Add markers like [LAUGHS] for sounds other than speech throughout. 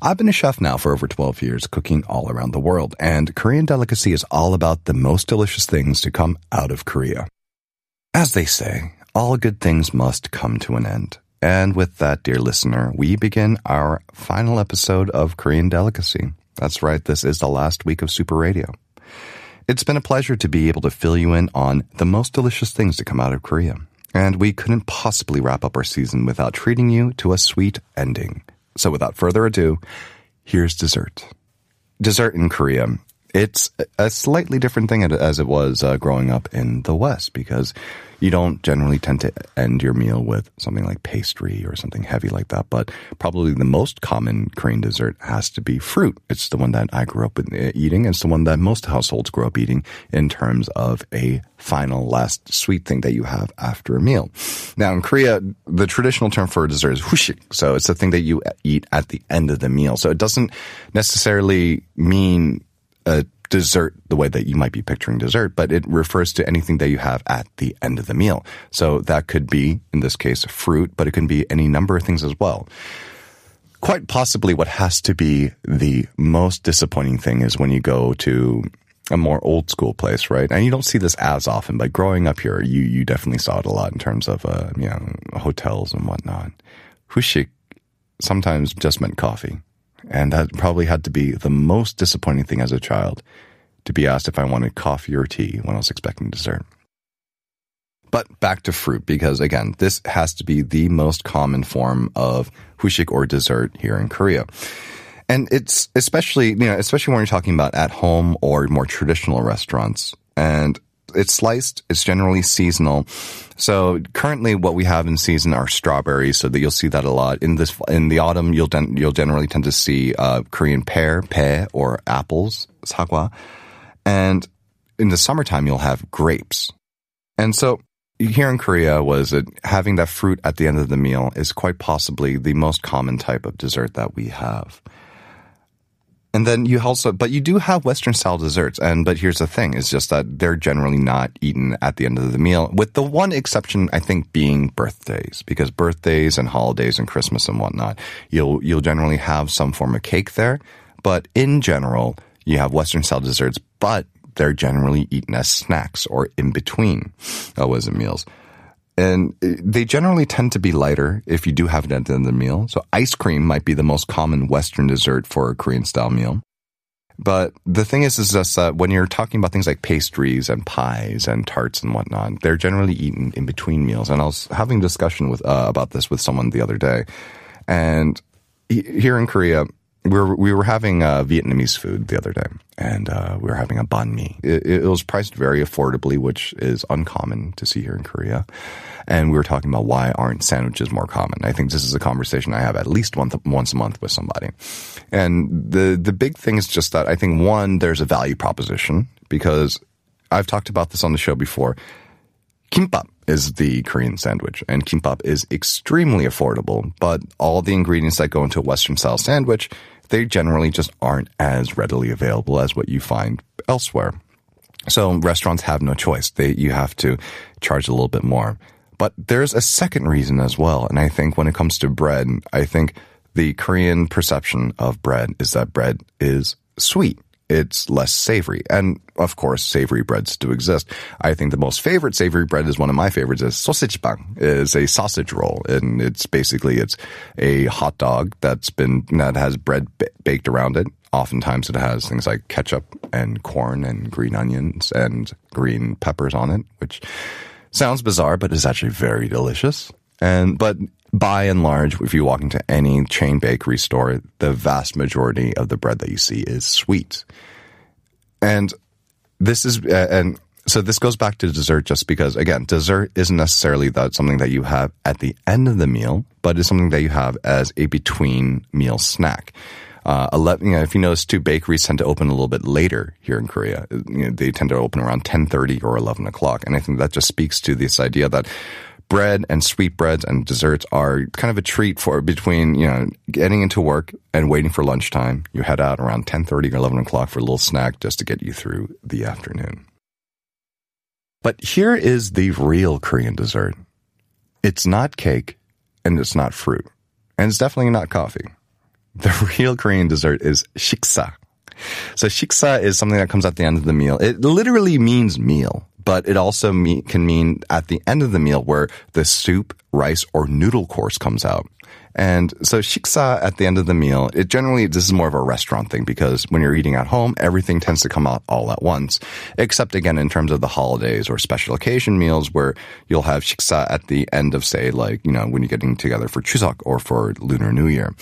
I've been a chef now for over 12 years, cooking all around the world, and Korean Delicacy is all about the most delicious things to come out of Korea. As they say, all good things must come to an end. And with that, dear listener, we begin our final episode of Korean Delicacy. That's right, this is the last week of Super Radio. It's been a pleasure to be able to fill you in on the most delicious things to come out of Korea. And we couldn't possibly wrap up our season without treating you to a sweet ending. So without further ado, here's dessert. Dessert in Korea. It's a slightly different thing as it was uh, growing up in the West because you don't generally tend to end your meal with something like pastry or something heavy like that. But probably the most common Korean dessert has to be fruit. It's the one that I grew up uh, eating. It's the one that most households grow up eating in terms of a final last sweet thing that you have after a meal. Now in Korea, the traditional term for dessert is hushik. So it's the thing that you eat at the end of the meal. So it doesn't necessarily mean a dessert the way that you might be picturing dessert, but it refers to anything that you have at the end of the meal. So that could be, in this case, fruit, but it can be any number of things as well. Quite possibly what has to be the most disappointing thing is when you go to a more old school place, right? And you don't see this as often, but growing up here, you, you definitely saw it a lot in terms of, uh, you know, hotels and whatnot. Hushik sometimes just meant coffee. And that probably had to be the most disappointing thing as a child to be asked if I wanted coffee or tea when I was expecting dessert. But back to fruit, because again, this has to be the most common form of hushik or dessert here in Korea. And it's especially, you know, especially when you're talking about at home or more traditional restaurants. And it's sliced. It's generally seasonal. So currently, what we have in season are strawberries. So that you'll see that a lot in this in the autumn. You'll you'll generally tend to see uh, Korean pear, bae, or apples, sagwa, and in the summertime you'll have grapes. And so here in Korea, was it having that fruit at the end of the meal is quite possibly the most common type of dessert that we have. And then you also, but you do have Western style desserts. And, but here's the thing, is just that they're generally not eaten at the end of the meal, with the one exception, I think, being birthdays, because birthdays and holidays and Christmas and whatnot, you'll, you'll generally have some form of cake there. But in general, you have Western style desserts, but they're generally eaten as snacks or in between, uh, meals and they generally tend to be lighter if you do have it at the end of the meal. So ice cream might be the most common Western dessert for a Korean style meal. But the thing is, is just that when you're talking about things like pastries and pies and tarts and whatnot, they're generally eaten in between meals. And I was having a discussion with uh, about this with someone the other day, and here in Korea, we were we were having uh, Vietnamese food the other day, and uh, we were having a banh mi. It, it, was priced very affordably, which is uncommon to see here in Korea. And we were talking about why aren't sandwiches more common? I think this is a conversation I have at least once once a month with somebody. And the the big thing is just that I think one there's a value proposition because I've talked about this on the show before. Kimbap is the Korean sandwich, and kimbap is extremely affordable, but all the ingredients that go into a Western style sandwich, they generally just aren't as readily available as what you find elsewhere. So restaurants have no choice. They, you have to charge a little bit more. But there's a second reason as well. And I think when it comes to bread, I think the Korean perception of bread is that bread is sweet it's less savory. And of course, savory breads do exist. I think the most favorite savory bread is one of my favorites is sausage bang. is a sausage roll. And it's basically, it's a hot dog that's been, that has bread b- baked around it. Oftentimes it has things like ketchup and corn and green onions and green peppers on it, which sounds bizarre, but is actually very delicious. And, but by and large, if you walk into any chain bakery store, the vast majority of the bread that you see is sweet. And this is, uh, and so this goes back to dessert just because, again, dessert isn't necessarily that something that you have at the end of the meal, but it's something that you have as a between meal snack. Uh, 11, you know, if you notice too, bakeries tend to open a little bit later here in Korea. You know, they tend to open around 10:30 or 11 o'clock, and I think that just speaks to this idea that bread and sweetbreads and desserts are kind of a treat for between you know getting into work and waiting for lunchtime. You head out around 10:30 or 11 o'clock for a little snack just to get you through the afternoon. But here is the real Korean dessert. It's not cake and it's not fruit. And it's definitely not coffee. [LAUGHS] The real Korean dessert is shiksa. So shiksa is something that comes at the end of the meal. It literally means meal, but it also me- can mean at the end of the meal where the soup, rice, or noodle course comes out. And so shiksa at the end of the meal, it generally, this is more of a restaurant thing because when you're eating at home, everything tends to come out all at once. Except again, in terms of the holidays or special occasion meals where you'll have shiksa at the end of say, like, you know, when you're getting together for Chuseok or for Lunar New Year.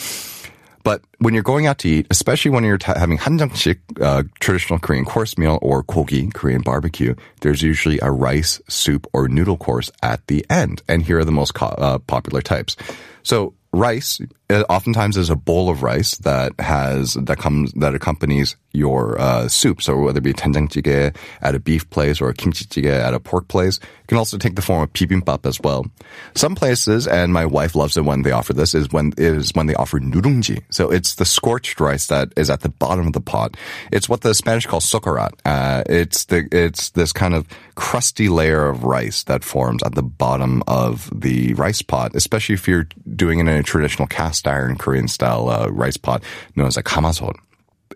But when you're going out to eat, especially when you're t- having hanjeongsik, uh, traditional Korean course meal, or kogi, Korean barbecue, there's usually a rice, soup, or noodle course at the end. And here are the most co- uh, popular types. So rice uh, oftentimes is a bowl of rice that has that comes that accompanies your uh, soup. So whether it be doenjang jjigae at a beef place or a kimchi jjigae at a pork place, it can also take the form of bibimbap as well. Some places, and my wife loves it when they offer this, is when is when they offer nurungji. So it's the scorched rice that is at the bottom of the pot. It's what the Spanish call socarrat. Uh, it's the it's this kind of crusty layer of rice that forms at the bottom of the rice pot, especially if you're doing it in a traditional cast iron Korean style uh, rice pot known as a kamasol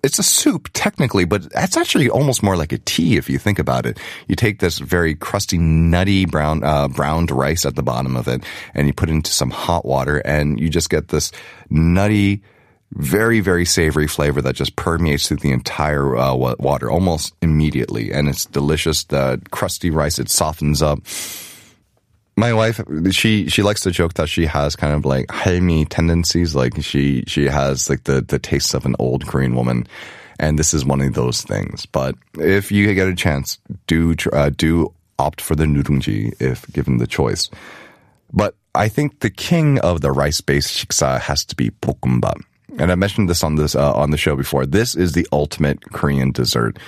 it's a soup technically, but it's actually almost more like a tea if you think about it. You take this very crusty, nutty brown uh, browned rice at the bottom of it, and you put it into some hot water, and you just get this nutty, very very savory flavor that just permeates through the entire uh, water almost immediately, and it's delicious. The crusty rice it softens up my wife she she likes to joke that she has kind of like halmi tendencies like she she has like the the taste of an old korean woman and this is one of those things. But if you get a chance do uh, do opt for the nurungji if given the choice. But i think the king of the rice based shiksa has to be bokkeumbap and i mentioned this on this uh, on the show before. This is the ultimate korean dessert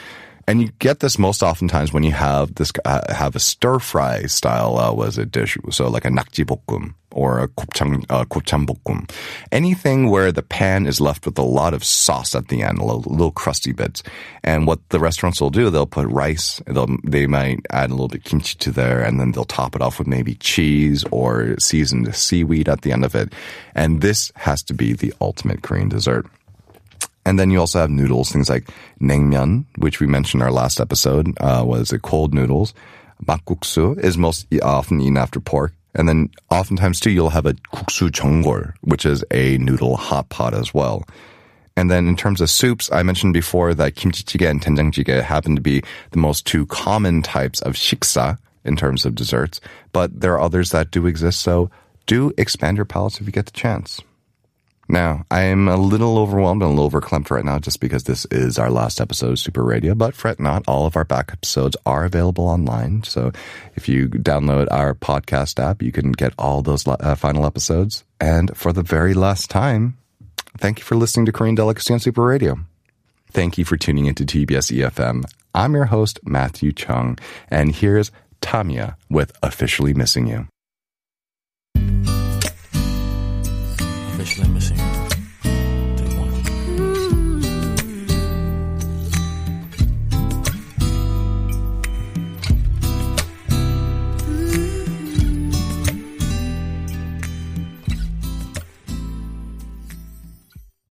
and you get this most oftentimes when you have this uh, have a stir fry style uh, was a dish, so like a nakji bokkeum or a gopchang uh. Anything where the pan is left with a lot of sauce at the end, a little, little crusty bits. And what the restaurants will do, they'll put rice. They'll they might add a little bit kimchi to there, and then they'll top it off with maybe cheese or seasoned seaweed at the end of it. And this has to be the ultimate Korean dessert. And then you also have noodles, things like naengmyeon, which we mentioned in our last episode, uh, was it cold noodles. Makguksu is most often eaten after pork. And then oftentimes too, you'll have a kuksu jeongol, which is a noodle hot pot as well. And then in terms of soups, I mentioned before that kimchi jjigae and doenjang jjigae happen to be the most two common types of shiksa in terms of desserts, but there are others that do exist. So do expand your palates if you get the chance. Now, I'm a little overwhelmed and a little overclamped right now just because this is our last episode of Super Radio, but fret not, all of our back episodes are available online. So if you download our podcast app, you can get all those uh, final episodes. And for the very last time, thank you for listening to Korean Delicacy on Super Radio. Thank you for tuning into TBS EFM. I'm your host, Matthew Chung, and here's Tamia with Officially Missing You. Let me see.